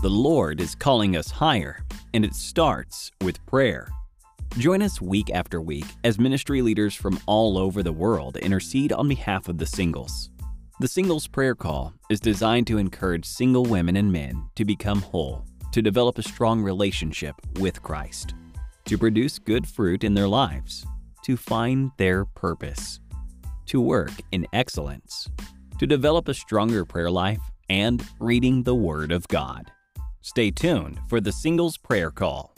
The Lord is calling us higher, and it starts with prayer. Join us week after week as ministry leaders from all over the world intercede on behalf of the singles. The Singles Prayer Call is designed to encourage single women and men to become whole, to develop a strong relationship with Christ, to produce good fruit in their lives, to find their purpose, to work in excellence, to develop a stronger prayer life, and reading the Word of God. Stay tuned for the Singles Prayer Call.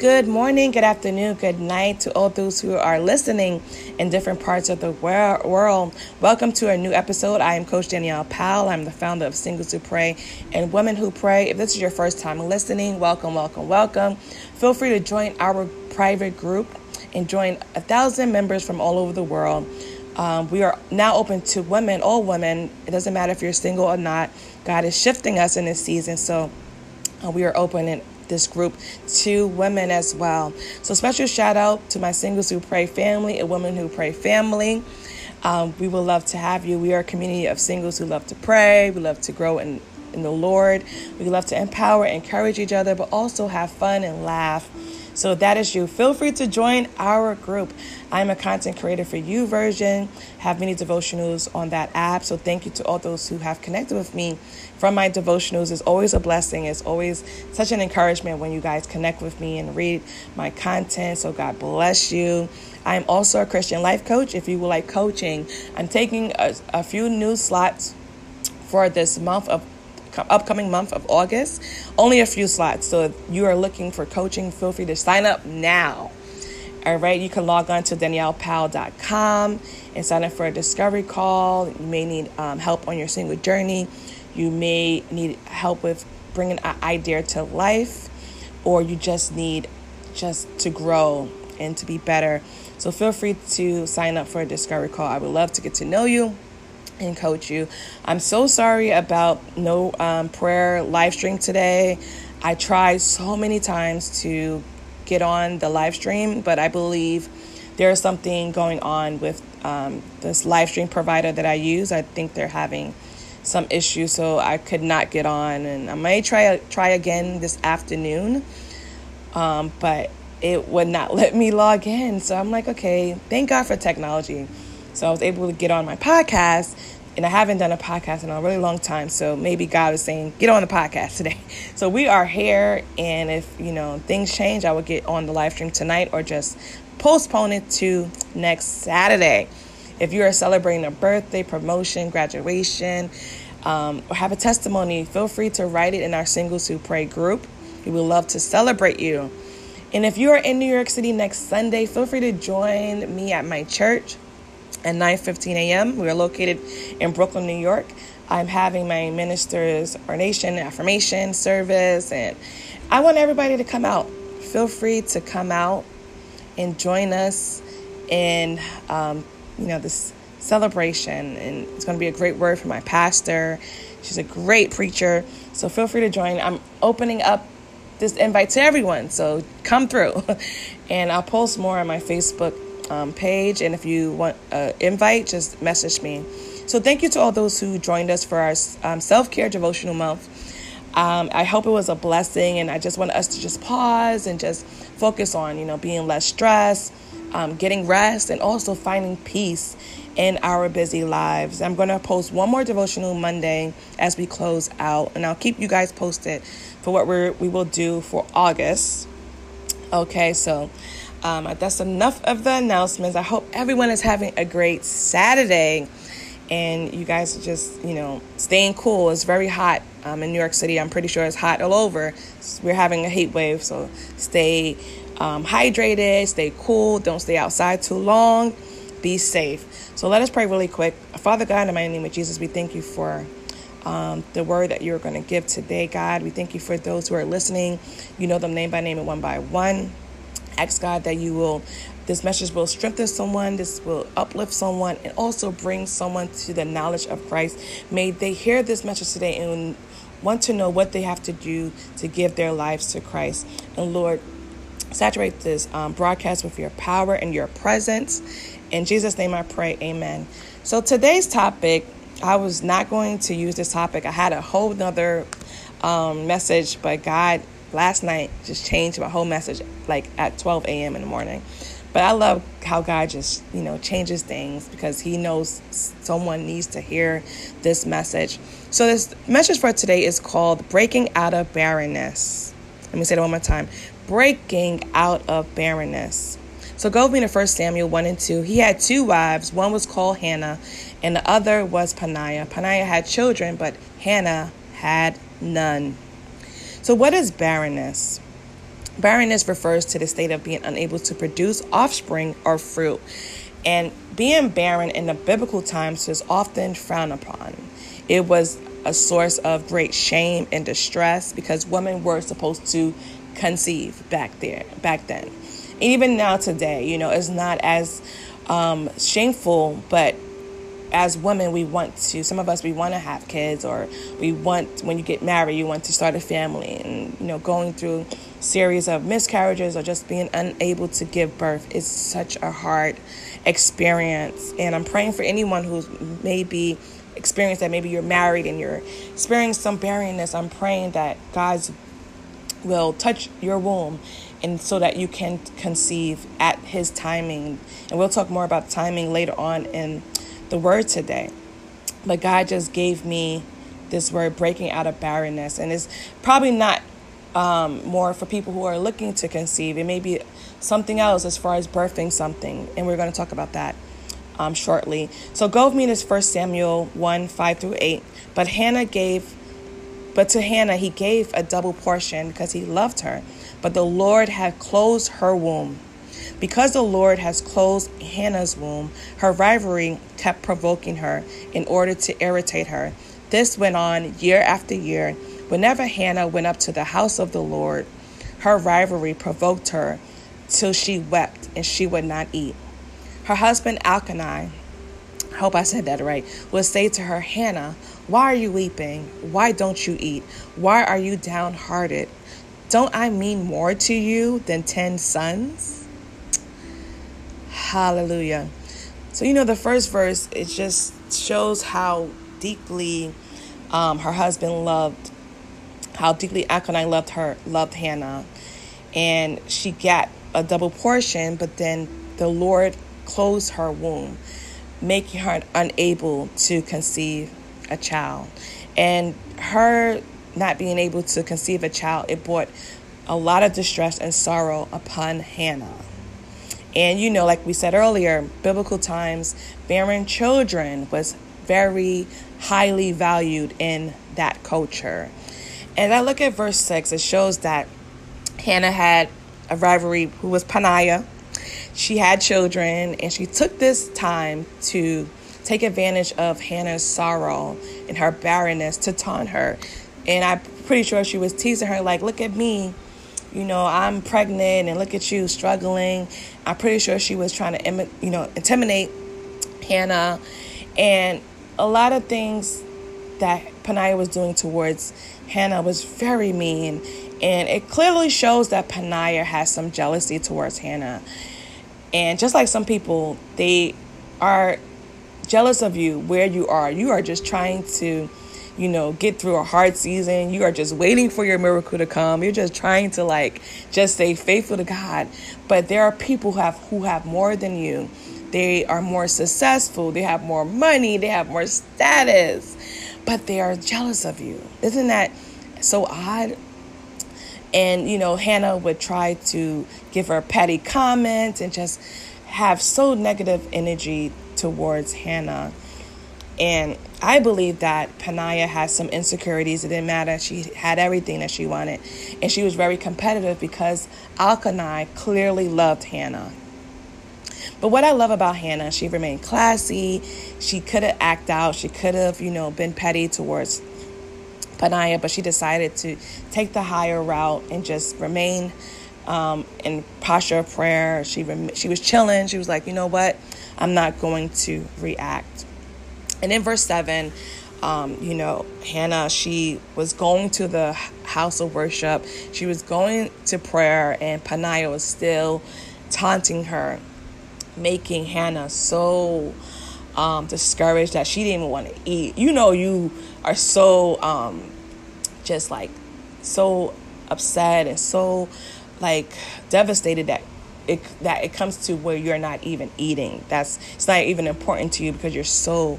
Good morning, good afternoon, good night to all those who are listening in different parts of the world. Welcome to a new episode. I am Coach Danielle Powell. I'm the founder of Singles Who Pray and Women Who Pray. If this is your first time listening, welcome, welcome, welcome. Feel free to join our private group and join a thousand members from all over the world. Um, we are now open to women, all women. It doesn't matter if you're single or not. God is shifting us in this season, so uh, we are open and this group to women as well. So, special shout out to my Singles Who Pray family and Women Who Pray family. Um, we would love to have you. We are a community of singles who love to pray, we love to grow in, in the Lord, we love to empower, encourage each other, but also have fun and laugh. So that is you. Feel free to join our group. I'm a content creator for YouVersion, have many devotionals on that app. So thank you to all those who have connected with me from my devotionals. It's always a blessing. It's always such an encouragement when you guys connect with me and read my content. So God bless you. I'm also a Christian life coach. If you would like coaching, I'm taking a, a few new slots for this month of upcoming month of August. Only a few slots. So if you are looking for coaching, feel free to sign up now. All right, you can log on to daniellepowell.com and sign up for a discovery call. You may need um, help on your single journey. You may need help with bringing an idea to life, or you just need just to grow and to be better. So feel free to sign up for a discovery call. I would love to get to know you and coach you. I'm so sorry about no um, prayer live stream today. I tried so many times to get on the live stream, but I believe there is something going on with um, this live stream provider that I use. I think they're having some issues, so I could not get on, and I may try try again this afternoon, um, but it would not let me log in. So I'm like, okay, thank God for technology. So I was able to get on my podcast, and I haven't done a podcast in a really long time. So maybe God is saying, get on the podcast today. So we are here, and if you know things change, I will get on the live stream tonight or just postpone it to next Saturday. If you are celebrating a birthday, promotion, graduation, um, or have a testimony, feel free to write it in our Singles Who Pray group. We would love to celebrate you. And if you are in New York City next Sunday, feel free to join me at my church at 9:15 a.m. We are located in Brooklyn, New York. I'm having my ministers ordination affirmation service, and I want everybody to come out. Feel free to come out and join us in, um, you know, this celebration. And it's going to be a great word from my pastor. She's a great preacher, so feel free to join. I'm opening up this invite to everyone, so come through. and I'll post more on my Facebook um, page. And if you want an invite, just message me. So thank you to all those who joined us for our um, self care devotional month. Um, I hope it was a blessing, and I just want us to just pause and just focus on, you know, being less stressed, um, getting rest, and also finding peace in our busy lives. I'm going to post one more devotional Monday as we close out, and I'll keep you guys posted for what we we will do for August. Okay, so um, that's enough of the announcements. I hope everyone is having a great Saturday and you guys are just, you know, staying cool. It's very hot um, in New York City. I'm pretty sure it's hot all over. We're having a heat wave, so stay um, hydrated, stay cool, don't stay outside too long, be safe. So let us pray really quick. Father God, in the name of Jesus, we thank you for um, the word that you're going to give today, God. We thank you for those who are listening. You know them name by name and one by one ask God that you will, this message will strengthen someone, this will uplift someone, and also bring someone to the knowledge of Christ. May they hear this message today and want to know what they have to do to give their lives to Christ. And Lord, saturate this um, broadcast with your power and your presence. In Jesus' name I pray, amen. So today's topic, I was not going to use this topic. I had a whole nother um, message, but God last night just changed my whole message like at 12 a.m. in the morning. But I love how God just, you know, changes things because he knows someone needs to hear this message. So this message for today is called Breaking Out of Barrenness. Let me say that one more time. Breaking out of barrenness. So go with me to 1 Samuel 1 and 2. He had two wives. One was called Hannah, and the other was Peninnah. Peninnah had children, but Hannah had none. So, what is barrenness? Barrenness refers to the state of being unable to produce offspring or fruit. And being barren in the biblical times was often frowned upon. It was a source of great shame and distress because women were supposed to conceive back there back then. And even now today, you know, it's not as um, shameful, but as women, we want to, some of us, we want to have kids, or we want, when you get married, you want to start a family. And, you know, going through series of miscarriages or just being unable to give birth is such a hard experience. And I'm praying for anyone who's maybe experienced that. Maybe you're married and you're experiencing some barrenness. I'm praying that God's will touch your womb and so that you can conceive at his timing. And we'll talk more about timing later on in the word today. But God just gave me this word breaking out of barrenness. And it's probably not um, more for people who are looking to conceive. It may be something else as far as birthing something. And we're going to talk about that um, shortly. So go with me to 1 Samuel 1 5 through 8. But Hannah gave, but to Hannah he gave a double portion because he loved her. But the Lord had closed her womb. Because the Lord has closed Hannah's womb, her rivalry kept provoking her in order to irritate her. This went on year after year. Whenever Hannah went up to the house of the Lord, her rivalry provoked her till she wept and she would not eat. Her husband Elkanah, I hope I said that right, would say to her, Hannah, why are you weeping? Why don't you eat? Why are you downhearted? Don't I mean more to you than ten sons? Hallelujah. So, you know, the first verse, it just shows how deeply um, her husband loved, how deeply Elkanah loved her, loved Hannah. And she got a double portion, but then the Lord closed her womb, making her unable to conceive a child. And her not being able to conceive a child, it brought a lot of distress and sorrow upon Hannah. And you know, like we said earlier, biblical times, bearing children was very highly valued in that culture. And I look at verse 6, it shows that Hannah had a rivalry who was Peninnah. She had children, and she took this time to take advantage of Hannah's sorrow and her barrenness to taunt her. And I'm pretty sure she was teasing her, like, look at me you know, I'm pregnant and look at you struggling. I'm pretty sure she was trying to, you know, intimidate Hannah. And a lot of things that Peninnah was doing towards Hannah was very mean. And it clearly shows that Peninnah has some jealousy towards Hannah. And just like some people, they are jealous of you where you are. You are just trying to you know, get through a hard season. You are just waiting for your miracle to come. You're just trying to like just stay faithful to God. But there are people who have who have more than you. They are more successful, they have more money, they have more status, but they are jealous of you. Isn't that so odd? And you know, Hannah would try to give her petty comments and just have so negative energy towards Hannah. And I believe that Peninnah had some insecurities. It didn't matter. She had everything that she wanted. And she was very competitive because Elkanah clearly loved Hannah. But what I love about Hannah, she remained classy. She could have acted out. She could have, you know, been petty towards Peninnah, but she decided to take the higher route and just remain um, in posture of prayer. She rem- she was chilling. She was like, you know what? I'm not going to react. And in verse 7, Um, you know, Hannah, she was going to the house of worship. She was going to prayer, and Peninnah was still taunting her, making Hannah so um, discouraged that she didn't even want to eat. You know, you are so um, just like so upset and so like devastated that it that it comes to where you're not even eating. That's it's not even important to you because you're so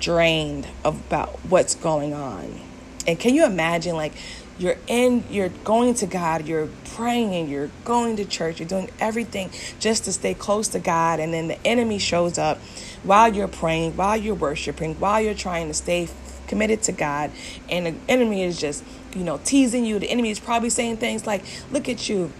drained about what's going on. And can you imagine like you're in you're going to God, you're praying and you're going to church, you're doing everything just to stay close to God and then the enemy shows up while you're praying, while you're worshiping, while you're trying to stay committed to God and the enemy is just, you know, teasing you. The enemy is probably saying things like, "Look at you.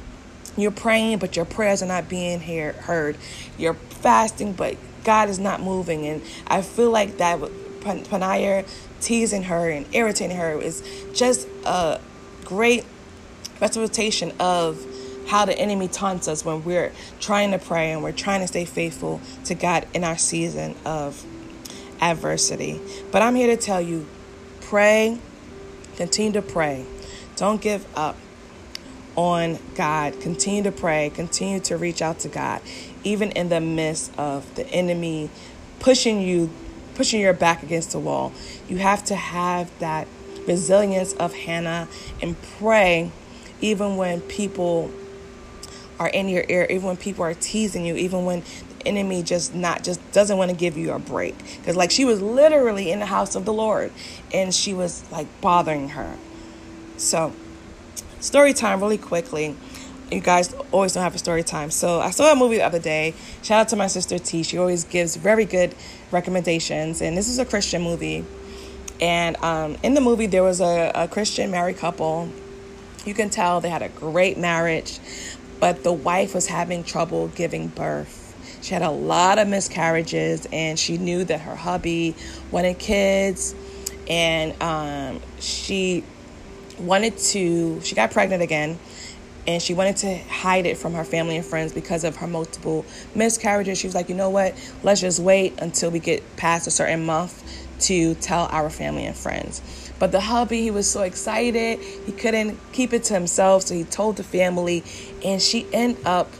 You're praying, but your prayers are not being heard. You're fasting, but God is not moving." And I feel like that Peninnah teasing her and irritating her is just a great representation of how the enemy taunts us when we're trying to pray and we're trying to stay faithful to God in our season of adversity. But I'm here to tell you pray, continue to pray. Don't give up on God. Continue to pray, continue to reach out to God, even in the midst of the enemy pushing you, pushing your back against the wall. You have to have that resilience of Hannah and pray even when people are in your ear, even when people are teasing you, even when the enemy just not just doesn't want to give you a break. Because like she was literally in the house of the Lord and she was like bothering her. So story time really quickly. You guys always don't have a story time. So I saw a movie the other day. Shout out to my sister T. She always gives very good recommendations. And this is a Christian movie. And um, in the movie, there was a, a Christian married couple. You can tell they had a great marriage, but the wife was having trouble giving birth. She had a lot of miscarriages, and she knew that her hubby wanted kids, and um, she wanted to, she got pregnant again, and she wanted to hide it from her family and friends because of her multiple miscarriages. She was like, you know what, let's just wait until we get past a certain month to tell our family and friends. But the hubby, he was so excited, he couldn't keep it to himself, so he told the family, and she ended up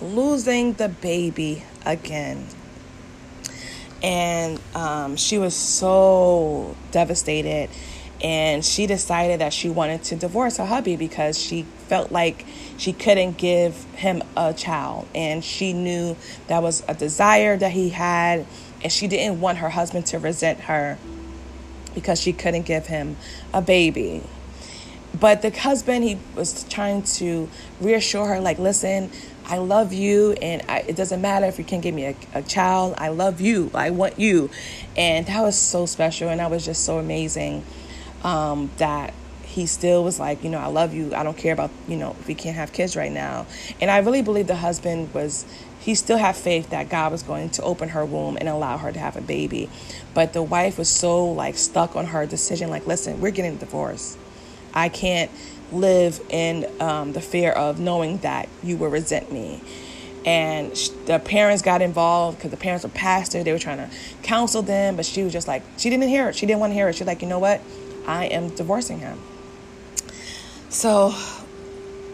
losing the baby again. And um, she was so devastated and she decided that she wanted to divorce her hubby because she felt like she couldn't give him a child and she knew that was a desire that he had and she didn't want her husband to resent her because she couldn't give him a baby but the husband he was trying to reassure her like listen I love you, and I, it doesn't matter if you can't give me a, a child. I love you. I want you. And that was so special, and that was just so amazing um, that he still was like, you know, I love you. I don't care about, you know, if we can't have kids right now. And I really believe the husband was, he still had faith that God was going to open her womb and allow her to have a baby. But the wife was so like stuck on her decision, like, listen, we're getting a divorce. I can't live in um, the fear of knowing that you will resent me. And the parents got involved because the parents were pastors. They were trying to counsel them, but she was just like, she didn't hear it. She didn't want to hear it. She's like, you know what? I am divorcing him. So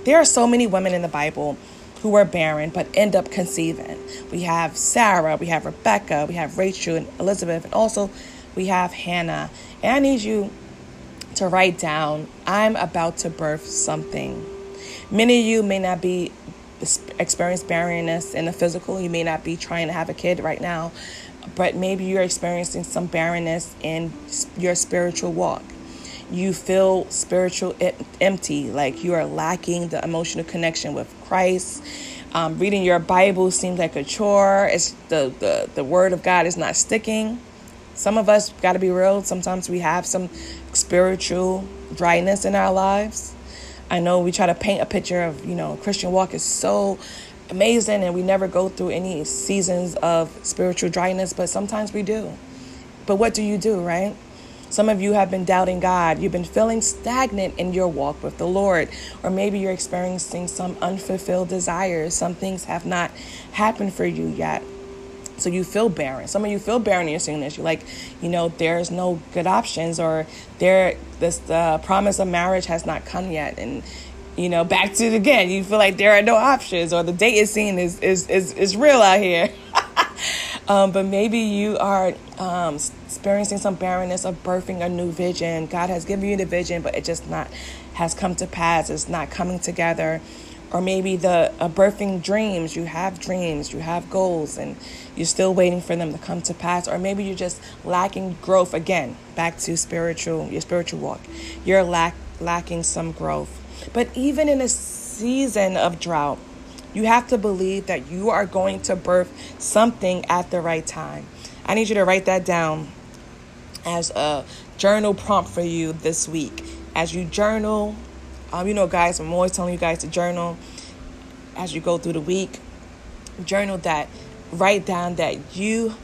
there are so many women in the Bible who were barren but end up conceiving. We have Sarah, we have Rebecca, we have Rachel and Elizabeth, and also we have Hannah. And I need you to write down I'm about to birth something. Many of you may not be experience barrenness in the physical. You may not be trying to have a kid right now, but maybe you're experiencing some barrenness in your spiritual walk you feel spiritual empty, like you are lacking the emotional connection with Christ. Um, reading your Bible seems like a chore. It's the, the, the word of God is not sticking. Some of us got to be real. Sometimes we have some spiritual dryness in our lives. I know we try to paint a picture of, you know, Christian walk is so amazing and we never go through any seasons of spiritual dryness, but sometimes we do. But what do you do, right? Some of you have been doubting God. You've been feeling stagnant in your walk with the Lord. Or maybe you're experiencing some unfulfilled desires. Some things have not happened for you yet. So you feel barren. Some of you feel barren you're saying this. You're like, you know, there's no good options, or there this the promise of marriage has not come yet, and you know, back to it again. You feel like there are no options, or the dating scene is is is, is real out here. um, but maybe you are um, experiencing some barrenness of birthing a new vision. God has given you the vision, but it just not has come to pass. It's not coming together. Or maybe the uh, birthing dreams. You have dreams, you have goals, and you're still waiting for them to come to pass. Or maybe you're just lacking growth again. Back to spiritual, your spiritual walk. You're lack lacking some growth. But even in a season of drought, you have to believe that you are going to birth something at the right time. I need you to write that down as a journal prompt for you this week. As you journal, um, you know, guys, I'm always telling you guys to journal as you go through the week. Journal that, write down that you,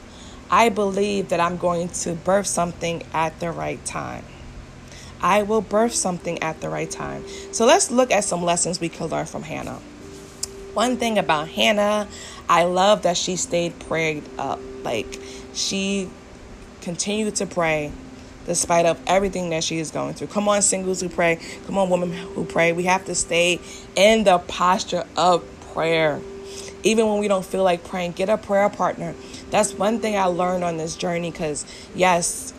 I believe that I'm going to birth something at the right time. I will birth something at the right time. So let's look at some lessons we can learn from Hannah. One thing about Hannah, I love that she stayed prayed up. Like she continued to pray despite of everything that she is going through. Come on, singles who pray. Come on, women who pray. We have to stay in the posture of prayer. Even when we don't feel like praying, get a prayer partner. That's one thing I learned on this journey because, yes,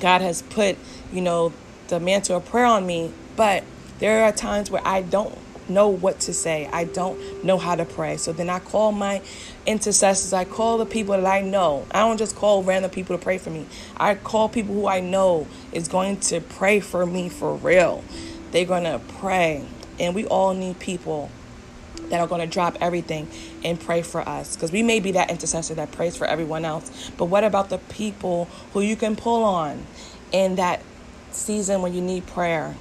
God has put, you know, the mantle of prayer on me, but there are times where I don't know what to say. I don't know how to pray. So then I call my intercessors. I call the people that I know. I don't just call random people to pray for me. I call people who I know is going to pray for me for real. They're going to pray. And we all need people that are going to drop everything and pray for us because we may be that intercessor that prays for everyone else but what about the people who you can pull on in that season when you need prayer,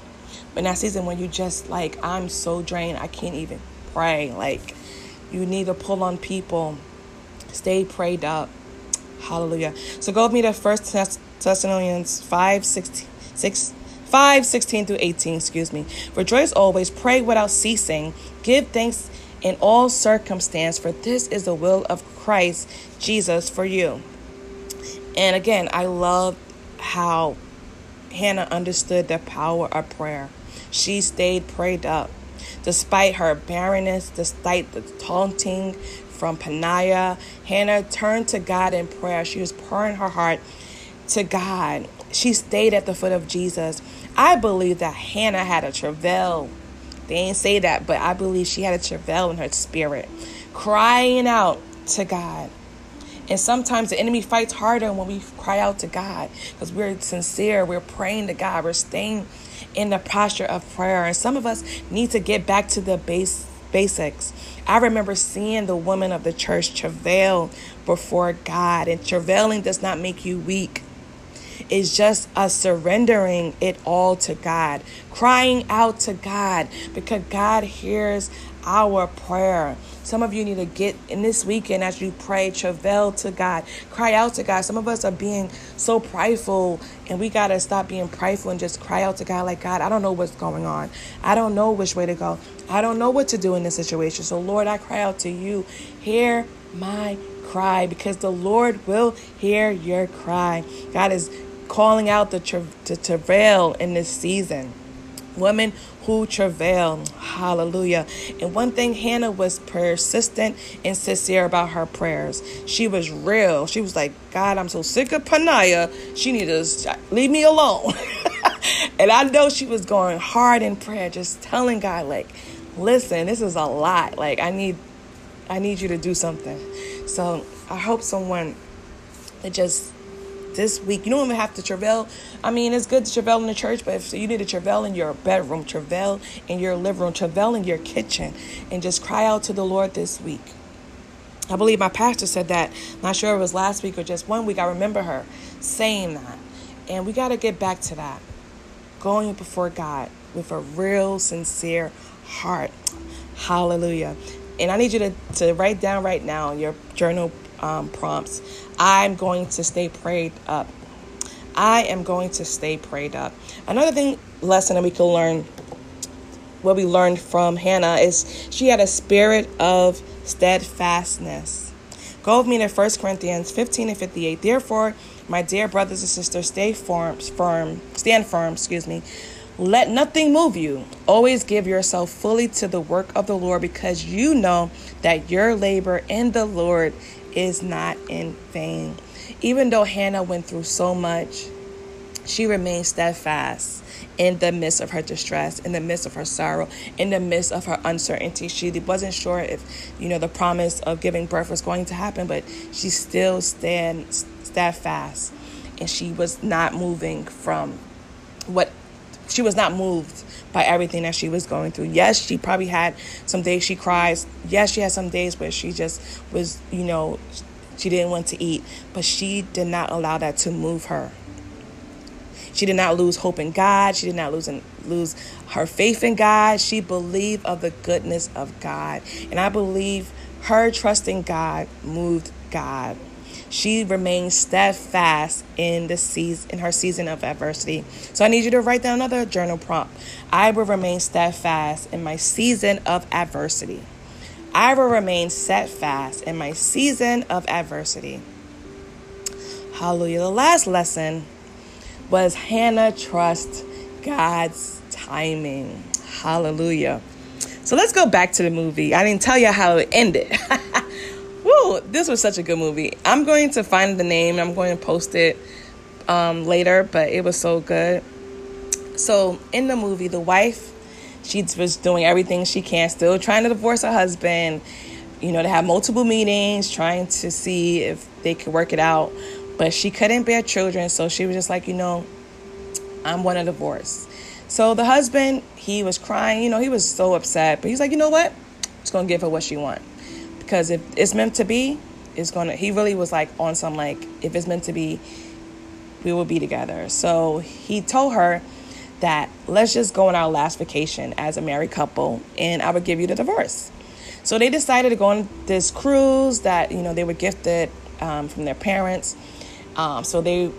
but that season when you just like, I'm so drained, I can't even pray. Like, you need to pull on people. Stay prayed up. Hallelujah. So go with me to First Thessalonians 5 16, 6, 5 16 through 18. Excuse me. Rejoice always, pray without ceasing, give thanks in all circumstance, for this is the will of Christ Jesus for you. And again, I love how Hannah understood the power of prayer. She stayed prayed up. Despite her barrenness, despite the taunting from Peninnah, Hannah turned to God in prayer. She was pouring her heart to God. She stayed at the foot of Jesus. I believe that Hannah had a travail. They ain't say that, but I believe she had a travail in her spirit, crying out to God. And sometimes the enemy fights harder when we cry out to God because we're sincere, we're praying to God, we're staying in the posture of prayer. And some of us need to get back to the base basics. I remember seeing the woman of the church travail before God, and travailing does not make you weak. It's just us surrendering it all to God, crying out to God because God hears our prayer. Some of you need to get in this weekend as you pray, travail to God, cry out to God. Some of us are being so prideful, and we got to stop being prideful and just cry out to God, like, God, I don't know what's going on. I don't know which way to go. I don't know what to do in this situation. So, Lord, I cry out to you. Hear my cry because the Lord will hear your cry. God is calling out the tra- to travail in this season. Women who travail. Hallelujah. And one thing, Hannah was persistent and sincere about her prayers. She was real. She was like, God, I'm so sick of Peninnah. She needs to leave me alone. and I know she was going hard in prayer, just telling God, like, listen, this is a lot. Like, I need I need you to do something. So I hope someone that just this week. You don't even have to travail. I mean, it's good to travail in the church, but if you need to travail in your bedroom, travail in your living room, travail in your kitchen, and just cry out to the Lord this week. I believe my pastor said that. Not sure it was last week or just one week. I remember her saying that. And we got to get back to that. Going before God with a real, sincere heart. Hallelujah. And I need you to, to write down right now your journal um, prompts. I'm going to stay prayed up. I am going to stay prayed up. Another thing, lesson that we can learn, what we learned from Hannah is she had a spirit of steadfastness. Go with me to 1 Corinthians 15 and 58. Therefore, my dear brothers and sisters, stay firm, firm, stand firm, excuse me. Let nothing move you. Always give yourself fully to the work of the Lord because you know that your labor in the Lord is not in vain. Even though Hannah went through so much, she remained steadfast in the midst of her distress, in the midst of her sorrow, in the midst of her uncertainty. She wasn't sure if, you know, the promise of giving birth was going to happen, but she still stand steadfast and she was not moving from what she was not moved by everything that she was going through. Yes, she probably had some days she cries. Yes, she had some days where she just was, you know, she didn't want to eat, but she did not allow that to move her. She did not lose hope in God. She did not lose lose her faith in God. She believed of the goodness of God. And I believe her trusting God moved God. She remained steadfast in the season in her season of adversity. So I need you to write down another journal prompt. I will remain steadfast in my season of adversity. I will remain steadfast in my season of adversity. Hallelujah. The last lesson was Hannah trust God's timing. Hallelujah. So let's go back to the movie. I didn't tell you how it ended. Woo, this was such a good movie. I'm going to find the name. I'm going to post it um, later, but it was so good. So in the movie, the wife, she was doing everything she can, still trying to divorce her husband. You know, they have multiple meetings, trying to see if they could work it out but she couldn't bear children, so she was just like, you know, I'm want a divorce. So the husband, he was crying, you know, he was so upset, but he's like, you know what? It's gonna give her what she want. Because if it's meant to be, it's gonna he really was like on some like, if it's meant to be, we will be together. So he told her that let's just go on our last vacation as a married couple and I would give you the divorce. So they decided to go on this cruise that, you know, they were gifted um, from their parents. Um, so they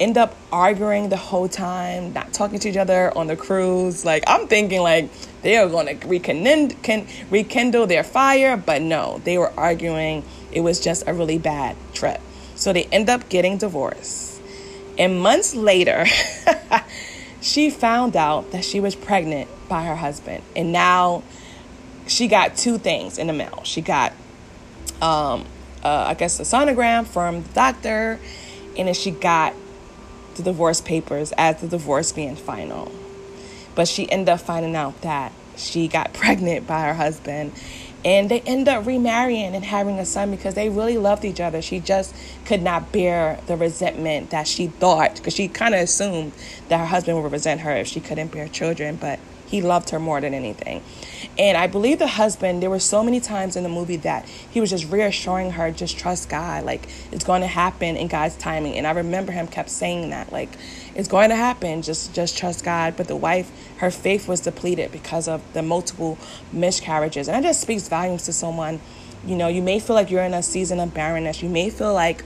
end up arguing the whole time, not talking to each other on the cruise. Like I'm thinking like they are going to rekindle, can, rekindle their fire, but no, they were arguing. It was just a really bad trip. So they end up getting divorced. And months later, she found out that she was pregnant by her husband. And now she got two things in the mail. She got, um, uh, I guess, a sonogram from the doctor and then she got the divorce papers as the divorce being final. But she ended up finding out that she got pregnant by her husband and they end up remarrying and having a son because they really loved each other. She just could not bear the resentment that she thought, because she kind of assumed that her husband would resent her if she couldn't bear children, but he loved her more than anything. And I believe the husband, there were so many times in the movie that he was just reassuring her, just trust God. Like, it's going to happen in God's timing. And I remember him kept saying that, like, it's going to happen. Just, just trust God. But the wife, her faith was depleted because of the multiple miscarriages. And that just speaks volumes to someone. You know, you may feel like you're in a season of barrenness. You may feel like,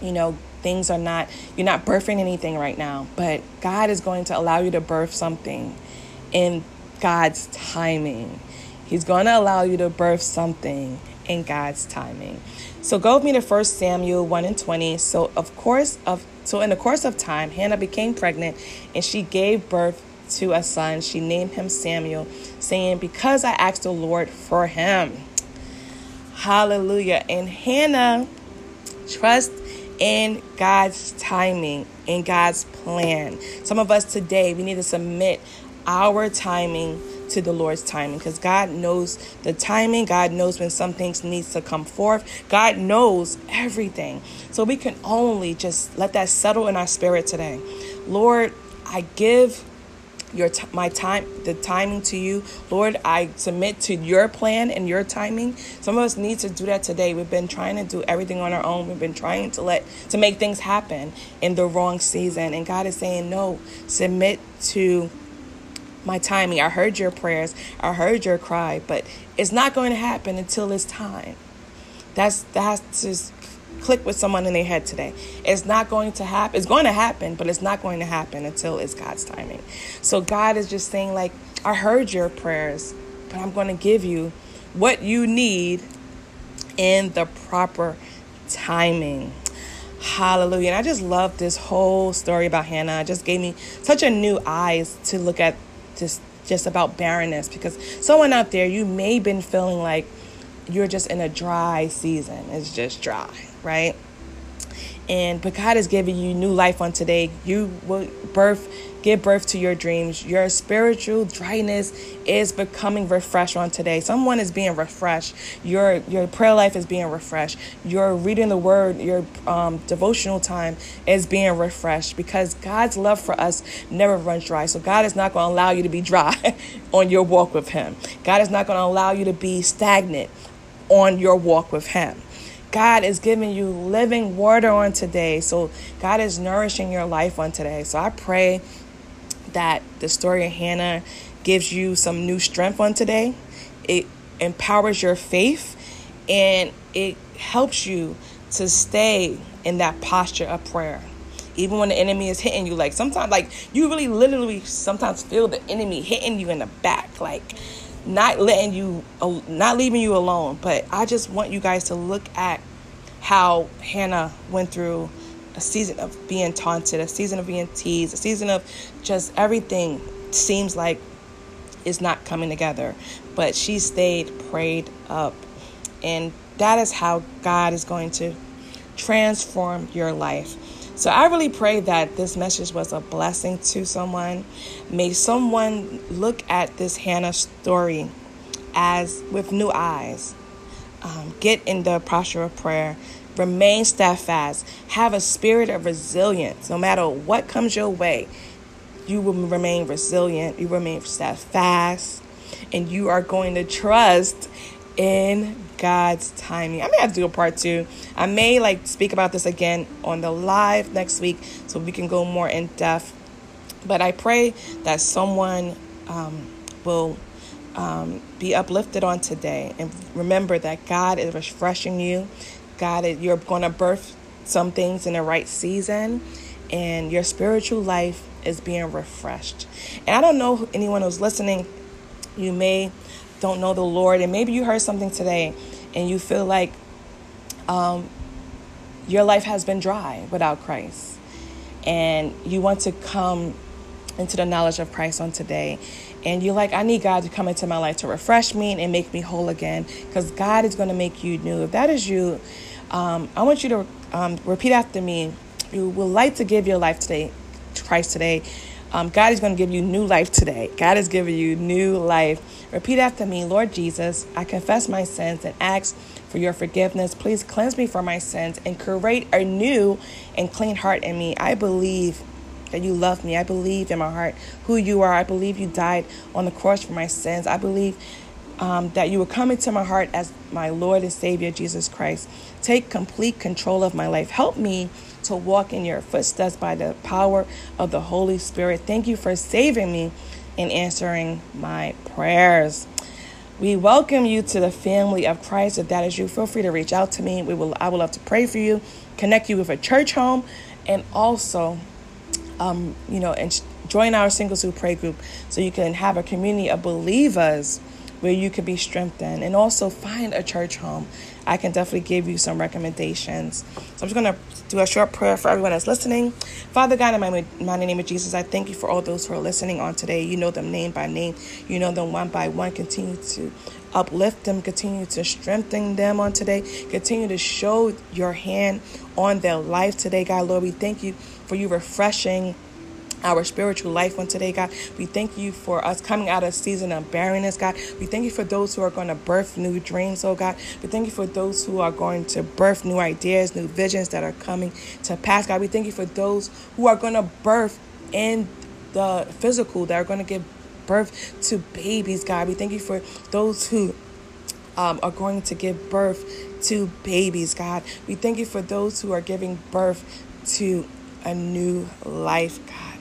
you know, things are not, you're not birthing anything right now. But God is going to allow you to birth something in God's timing. He's going to allow you to birth something in God's timing. So go with me to 1 Samuel 1 and 20. So of course of so in the course of time, Hannah became pregnant and she gave birth to a son. She named him Samuel, saying, Because I asked the Lord for him. Hallelujah. And Hannah trust in God's timing, in God's plan. Some of us today, we need to submit our timing to the Lord's timing because God knows the timing. God knows when some things needs to come forth. God knows everything. So we can only just let that settle in our spirit today. Lord, I give your t- my time the timing to you lord i submit to your plan and your timing some of us need to do that today we've been trying to do everything on our own we've been trying to let to make things happen in the wrong season and god is saying no submit to my timing. I heard your prayers. I heard your cry, but it's not going to happen until it's time. That's that's just click with someone in their head today. It's not going to happen. It's going to happen, but it's not going to happen until it's God's timing. So God is just saying like, I heard your prayers, but I'm going to give you what you need in the proper timing. Hallelujah. And I just love this whole story about Hannah. It just gave me such a new eyes to look at this just about barrenness because someone out there you may been feeling like you're just in a dry season. It's just dry, right? And but God is giving you new life on today. You will birth give birth to your dreams. Your spiritual dryness is becoming refreshed on today. Someone is being refreshed. Your your prayer life is being refreshed. Your reading the word, your um, devotional time is being refreshed because God's love for us never runs dry. So God is not going to allow you to be dry on your walk with Him. God is not going to allow you to be stagnant on your walk with Him. God is giving you living water on today. So God is nourishing your life on today. So I pray that the story of Hannah gives you some new strength on today. It empowers your faith and it helps you to stay in that posture of prayer. Even when the enemy is hitting you, like sometimes, like you really literally sometimes feel the enemy hitting you in the back, like not letting you, uh, not leaving you alone. But I just want you guys to look at how Hannah went through a season of being taunted, a season of being teased, a season of just everything seems like is not coming together. But she stayed prayed up. And that is how God is going to transform your life. So I really pray that this message was a blessing to someone. May someone look at this Hannah story as with new eyes. Um, get in the posture of prayer Remain steadfast. Have a spirit of resilience. No matter what comes your way, you will remain resilient. You remain steadfast. And you are going to trust in God's timing. I may have to do a part two. I may like speak about this again on the live next week so we can go more in depth. But I pray that someone um, will um, be uplifted on today and remember that God is refreshing you. God, is, you're going to birth some things in the right season, and your spiritual life is being refreshed. And I don't know anyone who's listening, you may don't know the Lord, and maybe you heard something today and you feel like um, your life has been dry without Christ, and you want to come into the knowledge of Christ on today. And you're like, I need God to come into my life to refresh me and make me whole again because God is going to make you new. If that is you, um, I want you to um, repeat after me. You would like to give your life today to Christ today. Um, God is going to give you new life today. God is giving you new life. Repeat after me Lord Jesus, I confess my sins and ask for your forgiveness. Please cleanse me from my sins and create a new and clean heart in me. I believe that you love me. I believe in my heart who you are. I believe you died on the cross for my sins. I believe um, that you will come into my heart as my Lord and Savior, Jesus Christ. Take complete control of my life. Help me to walk in your footsteps by the power of the Holy Spirit. Thank you for saving me and answering my prayers. We welcome you to the family of Christ. If that is you, feel free to reach out to me. We will I would love to pray for you, connect you with a church home, and also um, you know, and join our singles who pray group so you can have a community of believers where you could be strengthened and also find a church home. I can definitely give you some recommendations. So I'm just going to do a short prayer for everyone that's listening. Father God, in my mighty name of Jesus, I thank you for all those who are listening on today. You know them name by name, you know them one by one. Continue to uplift them, continue to strengthen them on today, continue to show your hand on their life today, God. Lord, we thank you for you refreshing our spiritual life on today, God. We thank you for us coming out of season of barrenness, God. We thank you for those who are going to birth new dreams, oh God. We thank you for those who are going to birth new ideas, new visions that are coming to pass, God. We thank you for those who are going to birth in the physical, that are going to give birth to babies, God. We thank you for those who um, are going to give birth to babies, God. We thank you for those who are giving birth to a new life, God.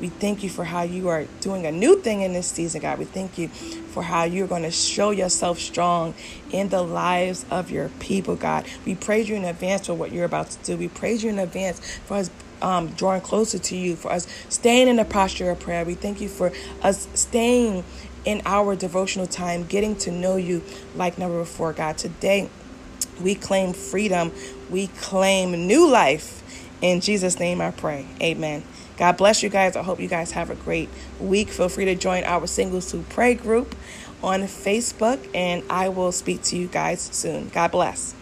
We thank you for how you are doing a new thing in this season, God. We thank you for how you're going to show yourself strong in the lives of your people, God. We praise you in advance for what you're about to do. We praise you in advance for us um, drawing closer to you, for us staying in a posture of prayer. We thank you for us staying in our devotional time, getting to know you like never before, God. Today, We claim freedom. We claim new life. In Jesus' name I pray. Amen. God bless you guys. I hope you guys have a great week. Feel free to join our Singles Who Pray group on Facebook, and I will speak to you guys soon. God bless.